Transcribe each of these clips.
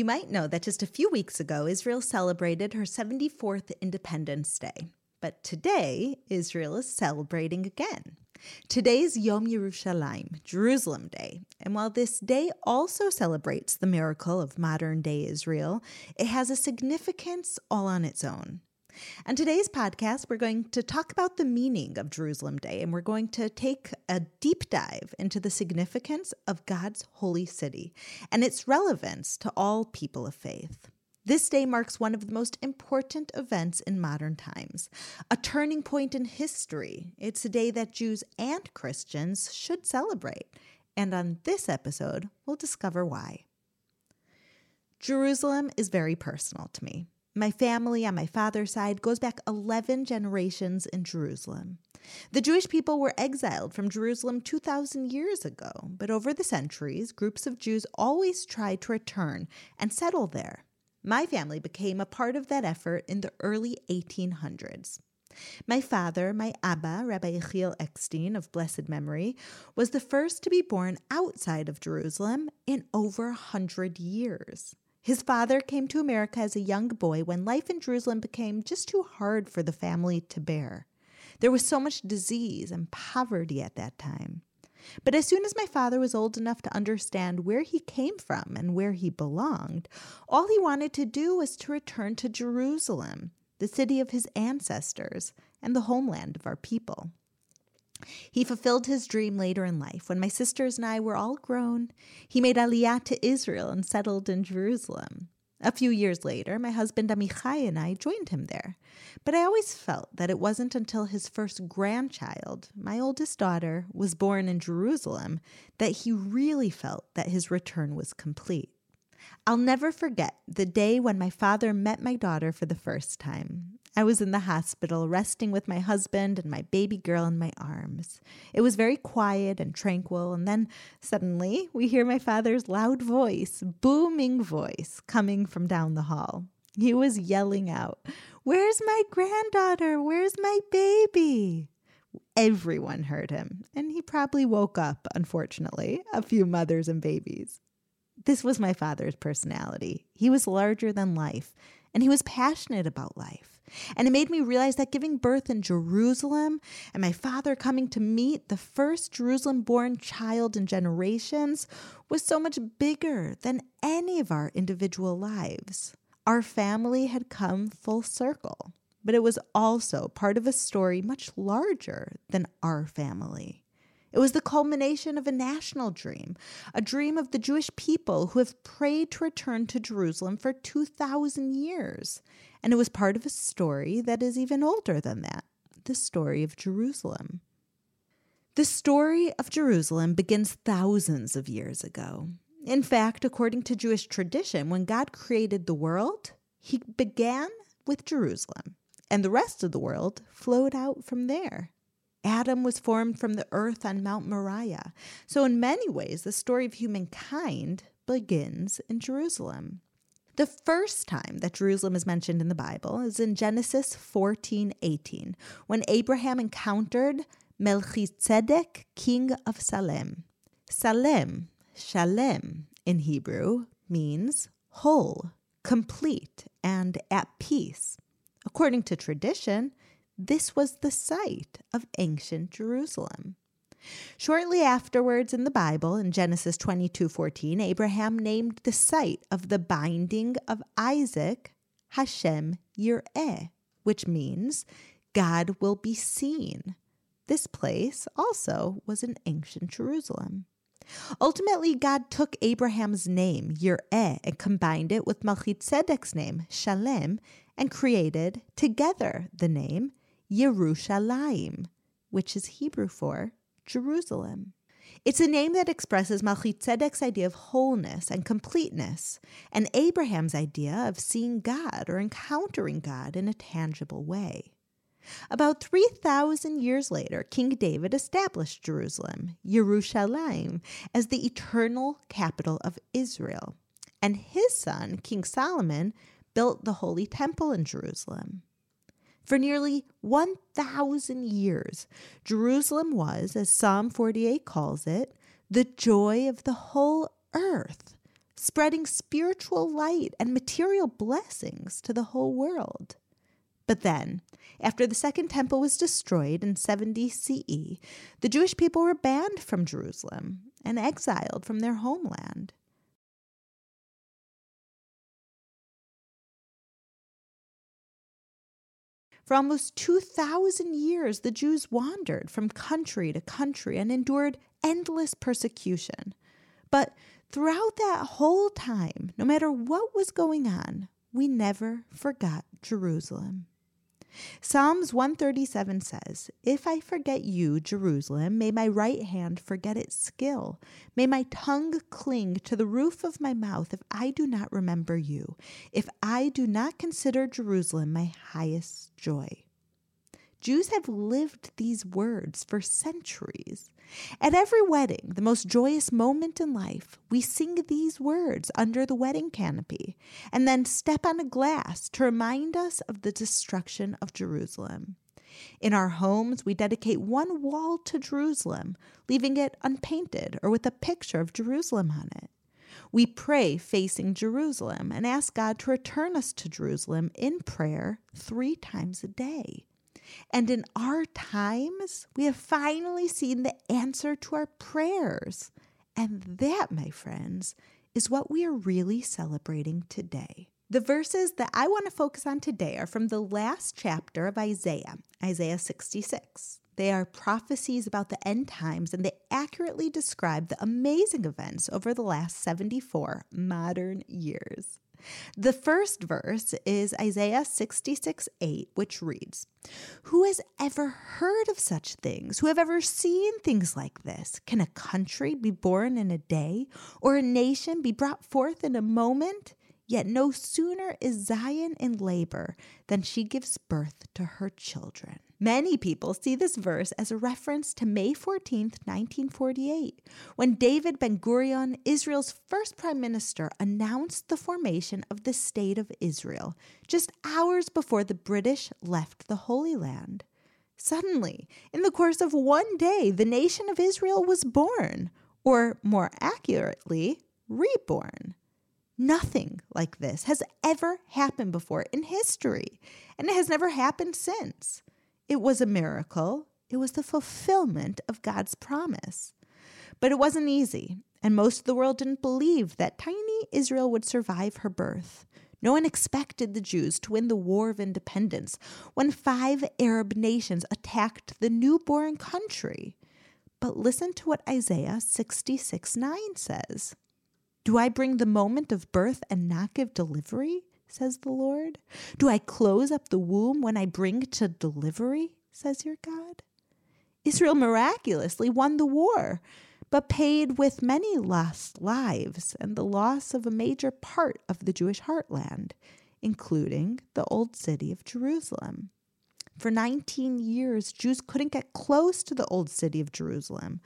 You might know that just a few weeks ago, Israel celebrated her 74th Independence Day. But today, Israel is celebrating again. Today is Yom Yerushalayim, Jerusalem Day. And while this day also celebrates the miracle of modern day Israel, it has a significance all on its own. On today's podcast, we're going to talk about the meaning of Jerusalem Day, and we're going to take a deep dive into the significance of God's holy city and its relevance to all people of faith. This day marks one of the most important events in modern times, a turning point in history. It's a day that Jews and Christians should celebrate. And on this episode, we'll discover why. Jerusalem is very personal to me. My family on my father's side goes back 11 generations in Jerusalem. The Jewish people were exiled from Jerusalem 2,000 years ago, but over the centuries, groups of Jews always tried to return and settle there. My family became a part of that effort in the early 1800s. My father, my Abba, Rabbi Yechiel Eckstein of blessed memory, was the first to be born outside of Jerusalem in over a hundred years. His father came to America as a young boy when life in Jerusalem became just too hard for the family to bear. There was so much disease and poverty at that time. But as soon as my father was old enough to understand where he came from and where he belonged, all he wanted to do was to return to Jerusalem, the city of his ancestors and the homeland of our people. He fulfilled his dream later in life. When my sisters and I were all grown, he made Aliyah to Israel and settled in Jerusalem. A few years later, my husband Amichai and I joined him there. But I always felt that it wasn't until his first grandchild, my oldest daughter, was born in Jerusalem that he really felt that his return was complete. I'll never forget the day when my father met my daughter for the first time. I was in the hospital, resting with my husband and my baby girl in my arms. It was very quiet and tranquil, and then suddenly we hear my father's loud voice, booming voice, coming from down the hall. He was yelling out, Where's my granddaughter? Where's my baby? Everyone heard him, and he probably woke up, unfortunately, a few mothers and babies. This was my father's personality. He was larger than life, and he was passionate about life. And it made me realize that giving birth in Jerusalem and my father coming to meet the first Jerusalem born child in generations was so much bigger than any of our individual lives. Our family had come full circle, but it was also part of a story much larger than our family. It was the culmination of a national dream, a dream of the Jewish people who have prayed to return to Jerusalem for 2,000 years. And it was part of a story that is even older than that the story of Jerusalem. The story of Jerusalem begins thousands of years ago. In fact, according to Jewish tradition, when God created the world, he began with Jerusalem, and the rest of the world flowed out from there. Adam was formed from the earth on Mount Moriah. So, in many ways, the story of humankind begins in Jerusalem. The first time that Jerusalem is mentioned in the Bible is in Genesis 14 18, when Abraham encountered Melchizedek, king of Salem. Salem, Shalem in Hebrew, means whole, complete, and at peace. According to tradition, this was the site of ancient Jerusalem. Shortly afterwards in the Bible, in Genesis 22:14, Abraham named the site of the binding of Isaac Hashem Yireh, which means God will be seen. This place also was in ancient Jerusalem. Ultimately, God took Abraham's name, Yireh, and combined it with Melchizedek's name, Shalem, and created together the name Yerushalayim, which is Hebrew for Jerusalem. It's a name that expresses Melchizedek's idea of wholeness and completeness, and Abraham's idea of seeing God or encountering God in a tangible way. About 3,000 years later, King David established Jerusalem, Yerushalayim, as the eternal capital of Israel. And his son, King Solomon, built the Holy Temple in Jerusalem. For nearly 1,000 years, Jerusalem was, as Psalm 48 calls it, the joy of the whole earth, spreading spiritual light and material blessings to the whole world. But then, after the Second Temple was destroyed in 70 CE, the Jewish people were banned from Jerusalem and exiled from their homeland. For almost 2,000 years, the Jews wandered from country to country and endured endless persecution. But throughout that whole time, no matter what was going on, we never forgot Jerusalem. Psalms 137 says, If I forget you, Jerusalem, may my right hand forget its skill. May my tongue cling to the roof of my mouth if I do not remember you, if I do not consider Jerusalem my highest joy. Jews have lived these words for centuries. At every wedding, the most joyous moment in life, we sing these words under the wedding canopy and then step on a glass to remind us of the destruction of Jerusalem. In our homes, we dedicate one wall to Jerusalem, leaving it unpainted or with a picture of Jerusalem on it. We pray facing Jerusalem and ask God to return us to Jerusalem in prayer three times a day. And in our times, we have finally seen the answer to our prayers. And that, my friends, is what we are really celebrating today. The verses that I want to focus on today are from the last chapter of Isaiah, Isaiah 66. They are prophecies about the end times and they accurately describe the amazing events over the last 74 modern years. The first verse is Isaiah 66 8, which reads, Who has ever heard of such things? Who have ever seen things like this? Can a country be born in a day, or a nation be brought forth in a moment? Yet no sooner is Zion in labor than she gives birth to her children. Many people see this verse as a reference to May 14, 1948, when David Ben Gurion, Israel's first prime minister, announced the formation of the State of Israel just hours before the British left the Holy Land. Suddenly, in the course of one day, the nation of Israel was born, or more accurately, reborn. Nothing like this has ever happened before in history, and it has never happened since. It was a miracle, it was the fulfillment of God's promise. But it wasn't easy, and most of the world didn't believe that tiny Israel would survive her birth. No one expected the Jews to win the War of Independence when five Arab nations attacked the newborn country. But listen to what Isaiah 66 9 says. Do I bring the moment of birth and not give delivery? Says the Lord. Do I close up the womb when I bring to delivery? says your God. Israel miraculously won the war, but paid with many lost lives and the loss of a major part of the Jewish heartland, including the old city of Jerusalem. For 19 years, Jews couldn't get close to the old city of Jerusalem,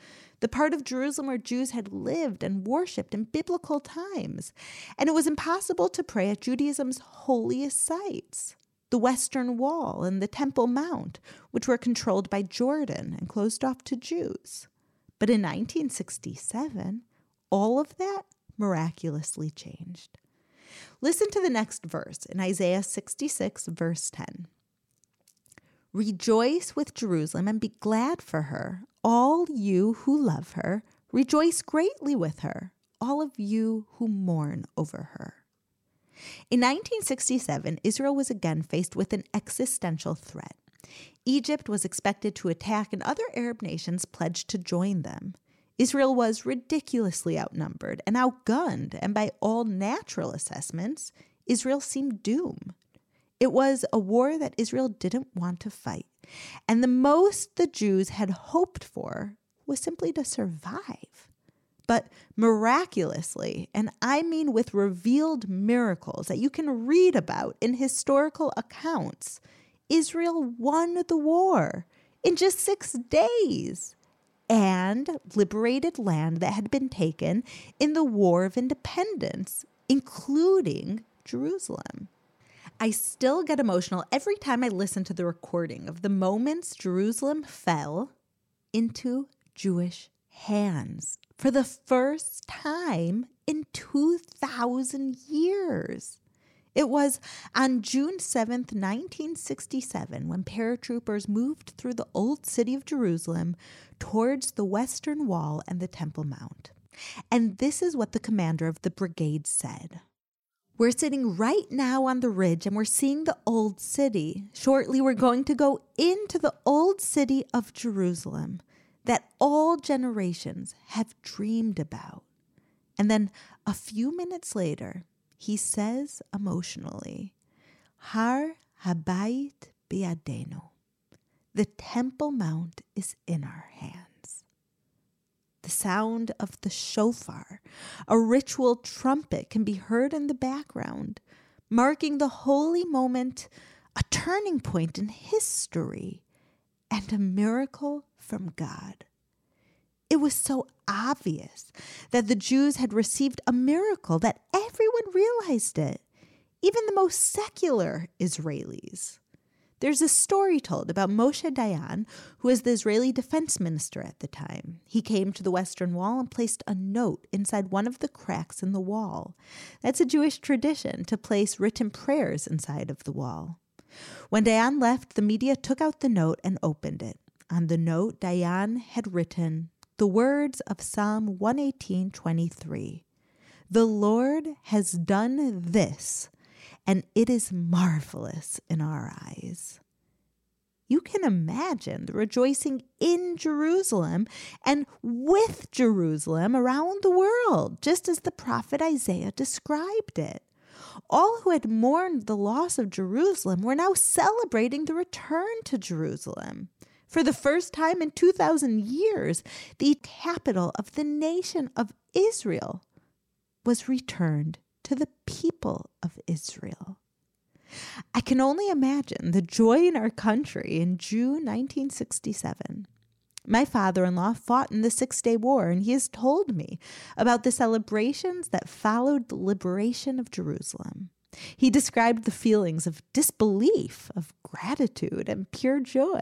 the part of Jerusalem where Jews had lived and worshiped in biblical times. And it was impossible to pray at Judaism's holiest sites the Western Wall and the Temple Mount, which were controlled by Jordan and closed off to Jews. But in 1967, all of that miraculously changed. Listen to the next verse in Isaiah 66, verse 10. Rejoice with Jerusalem and be glad for her. All you who love her, rejoice greatly with her. All of you who mourn over her. In 1967, Israel was again faced with an existential threat. Egypt was expected to attack, and other Arab nations pledged to join them. Israel was ridiculously outnumbered and outgunned, and by all natural assessments, Israel seemed doomed. It was a war that Israel didn't want to fight. And the most the Jews had hoped for was simply to survive. But miraculously, and I mean with revealed miracles that you can read about in historical accounts, Israel won the war in just six days and liberated land that had been taken in the War of Independence, including Jerusalem. I still get emotional every time I listen to the recording of the moments Jerusalem fell into Jewish hands for the first time in 2,000 years. It was on June 7th, 1967, when paratroopers moved through the old city of Jerusalem towards the Western Wall and the Temple Mount. And this is what the commander of the brigade said. We're sitting right now on the ridge and we're seeing the old city. Shortly, we're going to go into the old city of Jerusalem that all generations have dreamed about. And then a few minutes later, he says emotionally, Har Habayit biadenu. The Temple Mount is in our hands. The sound of the shofar, a ritual trumpet, can be heard in the background, marking the holy moment, a turning point in history, and a miracle from God. It was so obvious that the Jews had received a miracle that everyone realized it, even the most secular Israelis. There's a story told about Moshe Dayan, who was the Israeli defense minister at the time. He came to the Western Wall and placed a note inside one of the cracks in the wall. That's a Jewish tradition to place written prayers inside of the wall. When Dayan left, the media took out the note and opened it. On the note, Dayan had written, the words of Psalm 118:23. The Lord has done this, and it is marvelous in our eyes. You can imagine the rejoicing in Jerusalem and with Jerusalem around the world, just as the prophet Isaiah described it. All who had mourned the loss of Jerusalem were now celebrating the return to Jerusalem. For the first time in 2,000 years, the capital of the nation of Israel was returned to the people of Israel. I can only imagine the joy in our country in June 1967. My father in law fought in the Six Day War, and he has told me about the celebrations that followed the liberation of Jerusalem. He described the feelings of disbelief, of gratitude, and pure joy.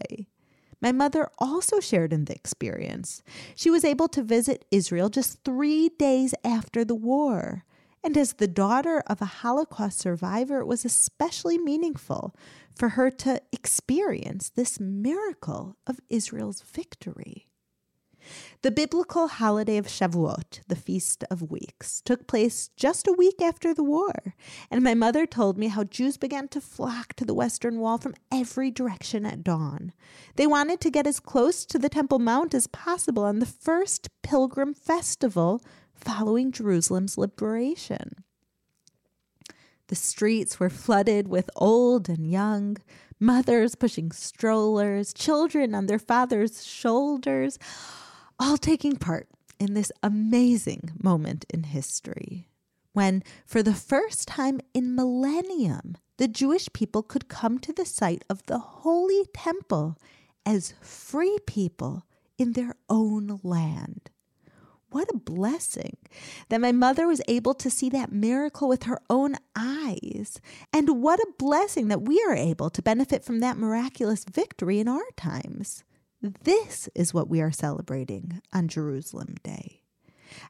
My mother also shared in the experience. She was able to visit Israel just three days after the war. And as the daughter of a Holocaust survivor, it was especially meaningful for her to experience this miracle of Israel's victory. The biblical holiday of Shavuot, the Feast of Weeks, took place just a week after the war, and my mother told me how Jews began to flock to the Western Wall from every direction at dawn. They wanted to get as close to the Temple Mount as possible on the first pilgrim festival following Jerusalem's liberation. The streets were flooded with old and young, mothers pushing strollers, children on their fathers' shoulders all taking part in this amazing moment in history when, for the first time in millennium, the Jewish people could come to the site of the Holy Temple as free people in their own land. What a blessing that my mother was able to see that miracle with her own eyes. And what a blessing that we are able to benefit from that miraculous victory in our times. This is what we are celebrating on Jerusalem Day.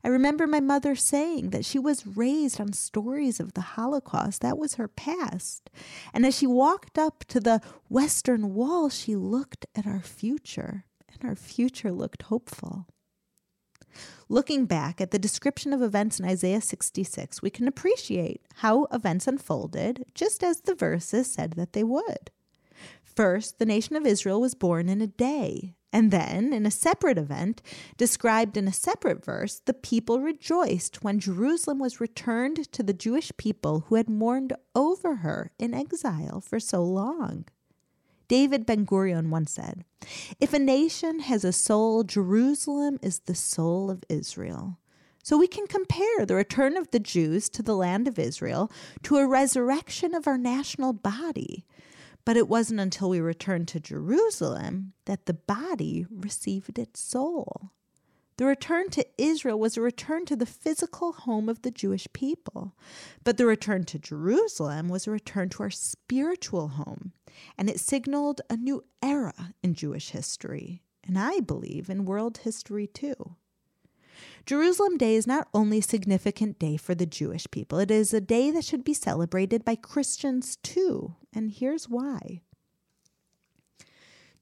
I remember my mother saying that she was raised on stories of the Holocaust. That was her past. And as she walked up to the Western Wall, she looked at our future, and our future looked hopeful. Looking back at the description of events in Isaiah 66, we can appreciate how events unfolded just as the verses said that they would. First, the nation of Israel was born in a day. And then, in a separate event, described in a separate verse, the people rejoiced when Jerusalem was returned to the Jewish people who had mourned over her in exile for so long. David Ben Gurion once said If a nation has a soul, Jerusalem is the soul of Israel. So we can compare the return of the Jews to the land of Israel to a resurrection of our national body. But it wasn't until we returned to Jerusalem that the body received its soul. The return to Israel was a return to the physical home of the Jewish people. But the return to Jerusalem was a return to our spiritual home, and it signaled a new era in Jewish history, and I believe in world history too. Jerusalem Day is not only a significant day for the Jewish people, it is a day that should be celebrated by Christians too. And here's why.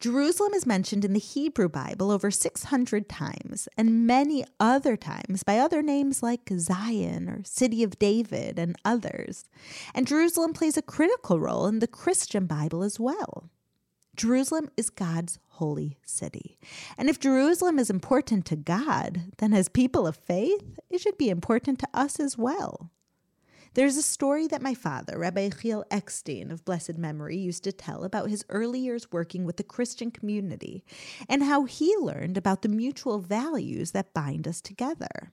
Jerusalem is mentioned in the Hebrew Bible over 600 times, and many other times by other names like Zion or City of David and others. And Jerusalem plays a critical role in the Christian Bible as well. Jerusalem is God's holy city. And if Jerusalem is important to God, then as people of faith, it should be important to us as well. There's a story that my father, Rabbi Yechiel Eckstein of blessed memory, used to tell about his early years working with the Christian community and how he learned about the mutual values that bind us together.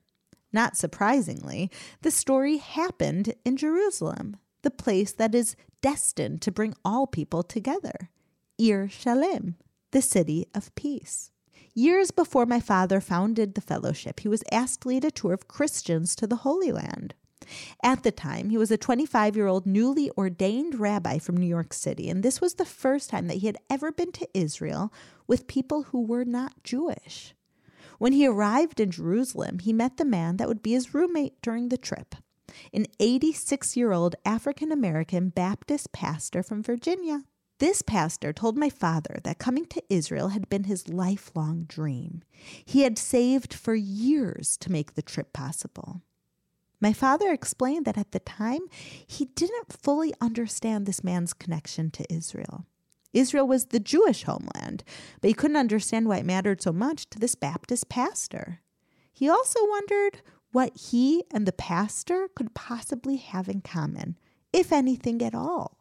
Not surprisingly, the story happened in Jerusalem, the place that is destined to bring all people together. Ir Shalem, the city of peace. Years before my father founded the fellowship, he was asked to lead a tour of Christians to the Holy Land. At the time, he was a 25 year old newly ordained rabbi from New York City, and this was the first time that he had ever been to Israel with people who were not Jewish. When he arrived in Jerusalem, he met the man that would be his roommate during the trip an 86 year old African American Baptist pastor from Virginia. This pastor told my father that coming to Israel had been his lifelong dream. He had saved for years to make the trip possible. My father explained that at the time, he didn't fully understand this man's connection to Israel. Israel was the Jewish homeland, but he couldn't understand why it mattered so much to this Baptist pastor. He also wondered what he and the pastor could possibly have in common, if anything at all.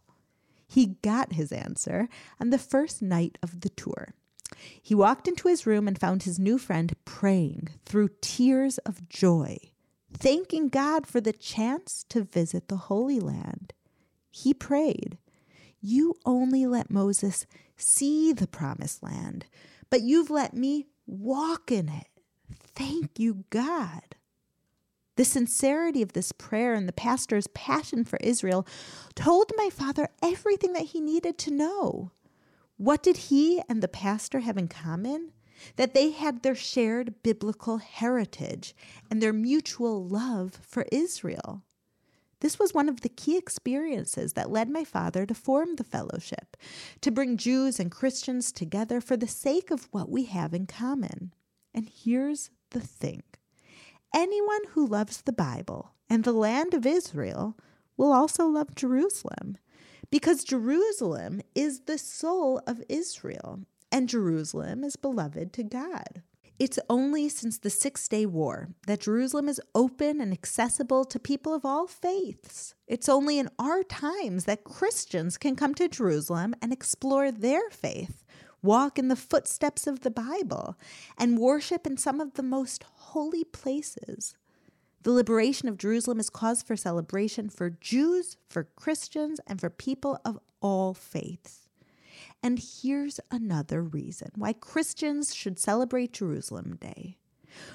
He got his answer on the first night of the tour. He walked into his room and found his new friend praying through tears of joy thanking God for the chance to visit the Holy Land. He prayed, You only let Moses see the promised land, but you've let me walk in it. Thank you, God. The sincerity of this prayer and the pastor's passion for Israel told my father everything that he needed to know. What did he and the pastor have in common? That they had their shared biblical heritage and their mutual love for Israel. This was one of the key experiences that led my father to form the fellowship, to bring Jews and Christians together for the sake of what we have in common. And here's the thing anyone who loves the Bible and the land of Israel will also love Jerusalem, because Jerusalem is the soul of Israel and Jerusalem is beloved to God. It's only since the Six Day War that Jerusalem is open and accessible to people of all faiths. It's only in our times that Christians can come to Jerusalem and explore their faith, walk in the footsteps of the Bible, and worship in some of the most holy places. The liberation of Jerusalem is cause for celebration for Jews, for Christians, and for people of all faiths. And here's another reason why Christians should celebrate Jerusalem Day.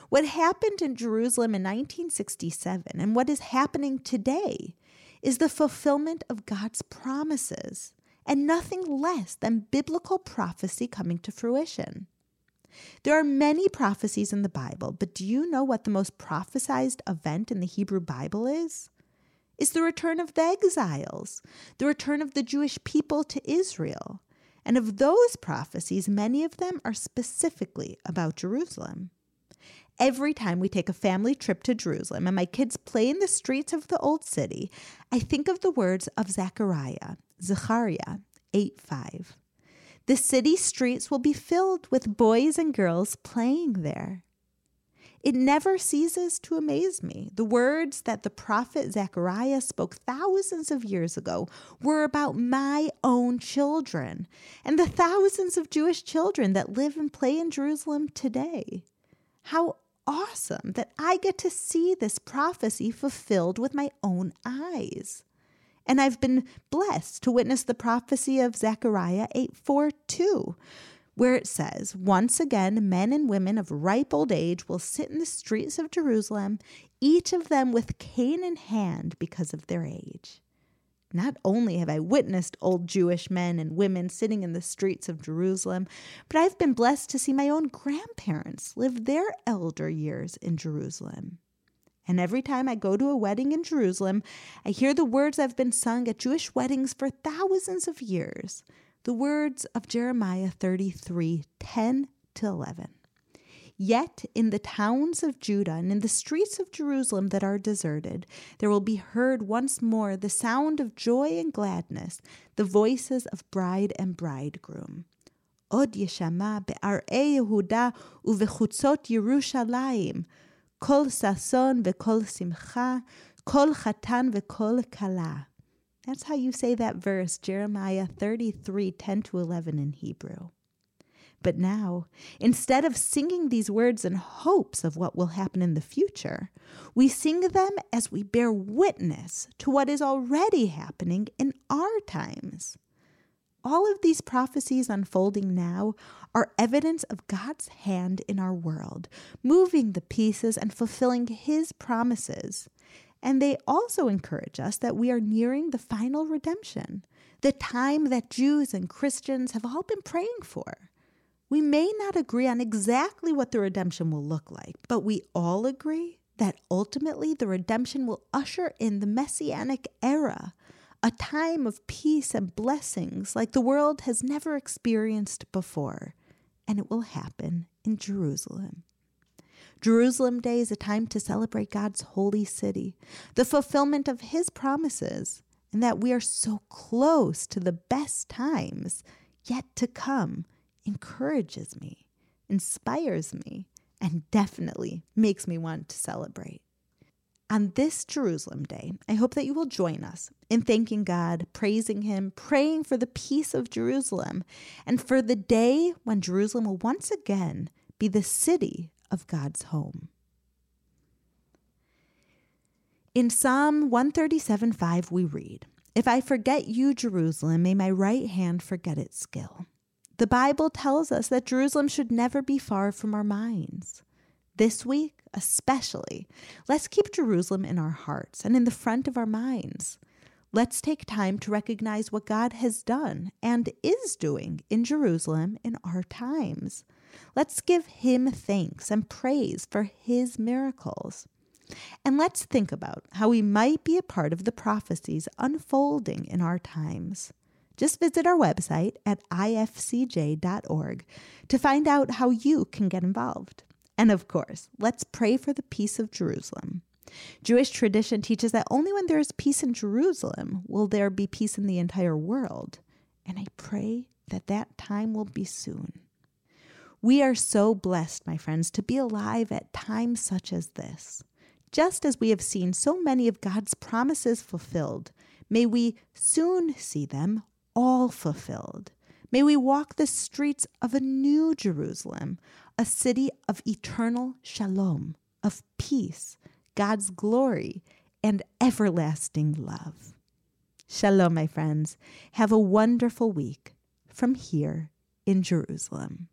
What happened in Jerusalem in 1967 and what is happening today is the fulfillment of God's promises and nothing less than biblical prophecy coming to fruition. There are many prophecies in the Bible, but do you know what the most prophesied event in the Hebrew Bible is? Is the return of the exiles, the return of the Jewish people to Israel. And of those prophecies, many of them are specifically about Jerusalem. Every time we take a family trip to Jerusalem and my kids play in the streets of the old city, I think of the words of Zechariah, Zechariah 8 5. The city streets will be filled with boys and girls playing there. It never ceases to amaze me. The words that the prophet Zechariah spoke thousands of years ago were about my own children and the thousands of Jewish children that live and play in Jerusalem today. How awesome that I get to see this prophecy fulfilled with my own eyes. And I've been blessed to witness the prophecy of Zechariah 8 4 2 where it says, Once again, men and women of ripe old age will sit in the streets of Jerusalem, each of them with cane in hand because of their age. Not only have I witnessed old Jewish men and women sitting in the streets of Jerusalem, but I've been blessed to see my own grandparents live their elder years in Jerusalem. And every time I go to a wedding in Jerusalem, I hear the words have been sung at Jewish weddings for thousands of years the words of Jeremiah 33 10 to 11. Yet in the towns of Judah and in the streets of Jerusalem that are deserted, there will be heard once more the sound of joy and gladness, the voices of bride and bridegroom. Od yeshama Aray Yehuda uvechutzot Yerushalayim, kol sason ve'kol simcha, kol chatan ve'kol kala. That's how you say that verse, Jeremiah 33 10 to 11 in Hebrew. But now, instead of singing these words in hopes of what will happen in the future, we sing them as we bear witness to what is already happening in our times. All of these prophecies unfolding now are evidence of God's hand in our world, moving the pieces and fulfilling His promises. And they also encourage us that we are nearing the final redemption, the time that Jews and Christians have all been praying for. We may not agree on exactly what the redemption will look like, but we all agree that ultimately the redemption will usher in the messianic era, a time of peace and blessings like the world has never experienced before. And it will happen in Jerusalem. Jerusalem Day is a time to celebrate God's holy city, the fulfillment of His promises, and that we are so close to the best times yet to come encourages me, inspires me, and definitely makes me want to celebrate. On this Jerusalem Day, I hope that you will join us in thanking God, praising Him, praying for the peace of Jerusalem, and for the day when Jerusalem will once again be the city of God's home. In Psalm 137 5, we read, If I forget you, Jerusalem, may my right hand forget its skill. The Bible tells us that Jerusalem should never be far from our minds. This week, especially, let's keep Jerusalem in our hearts and in the front of our minds. Let's take time to recognize what God has done and is doing in Jerusalem in our times. Let's give him thanks and praise for his miracles. And let's think about how we might be a part of the prophecies unfolding in our times. Just visit our website at ifcj.org to find out how you can get involved. And of course, let's pray for the peace of Jerusalem. Jewish tradition teaches that only when there is peace in Jerusalem will there be peace in the entire world. And I pray that that time will be soon. We are so blessed, my friends, to be alive at times such as this. Just as we have seen so many of God's promises fulfilled, may we soon see them all fulfilled. May we walk the streets of a new Jerusalem, a city of eternal shalom, of peace, God's glory, and everlasting love. Shalom, my friends. Have a wonderful week from here in Jerusalem.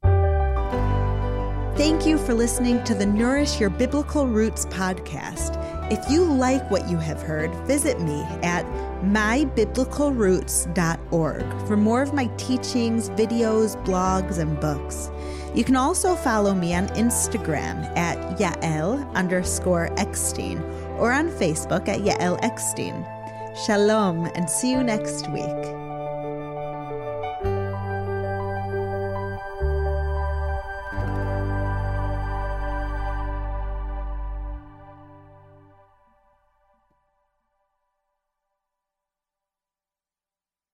Thank you for listening to the Nourish Your Biblical Roots podcast. If you like what you have heard, visit me at mybiblicalroots.org for more of my teachings, videos, blogs, and books. You can also follow me on Instagram at Yael underscore Eckstein or on Facebook at Yael Eckstein. Shalom and see you next week.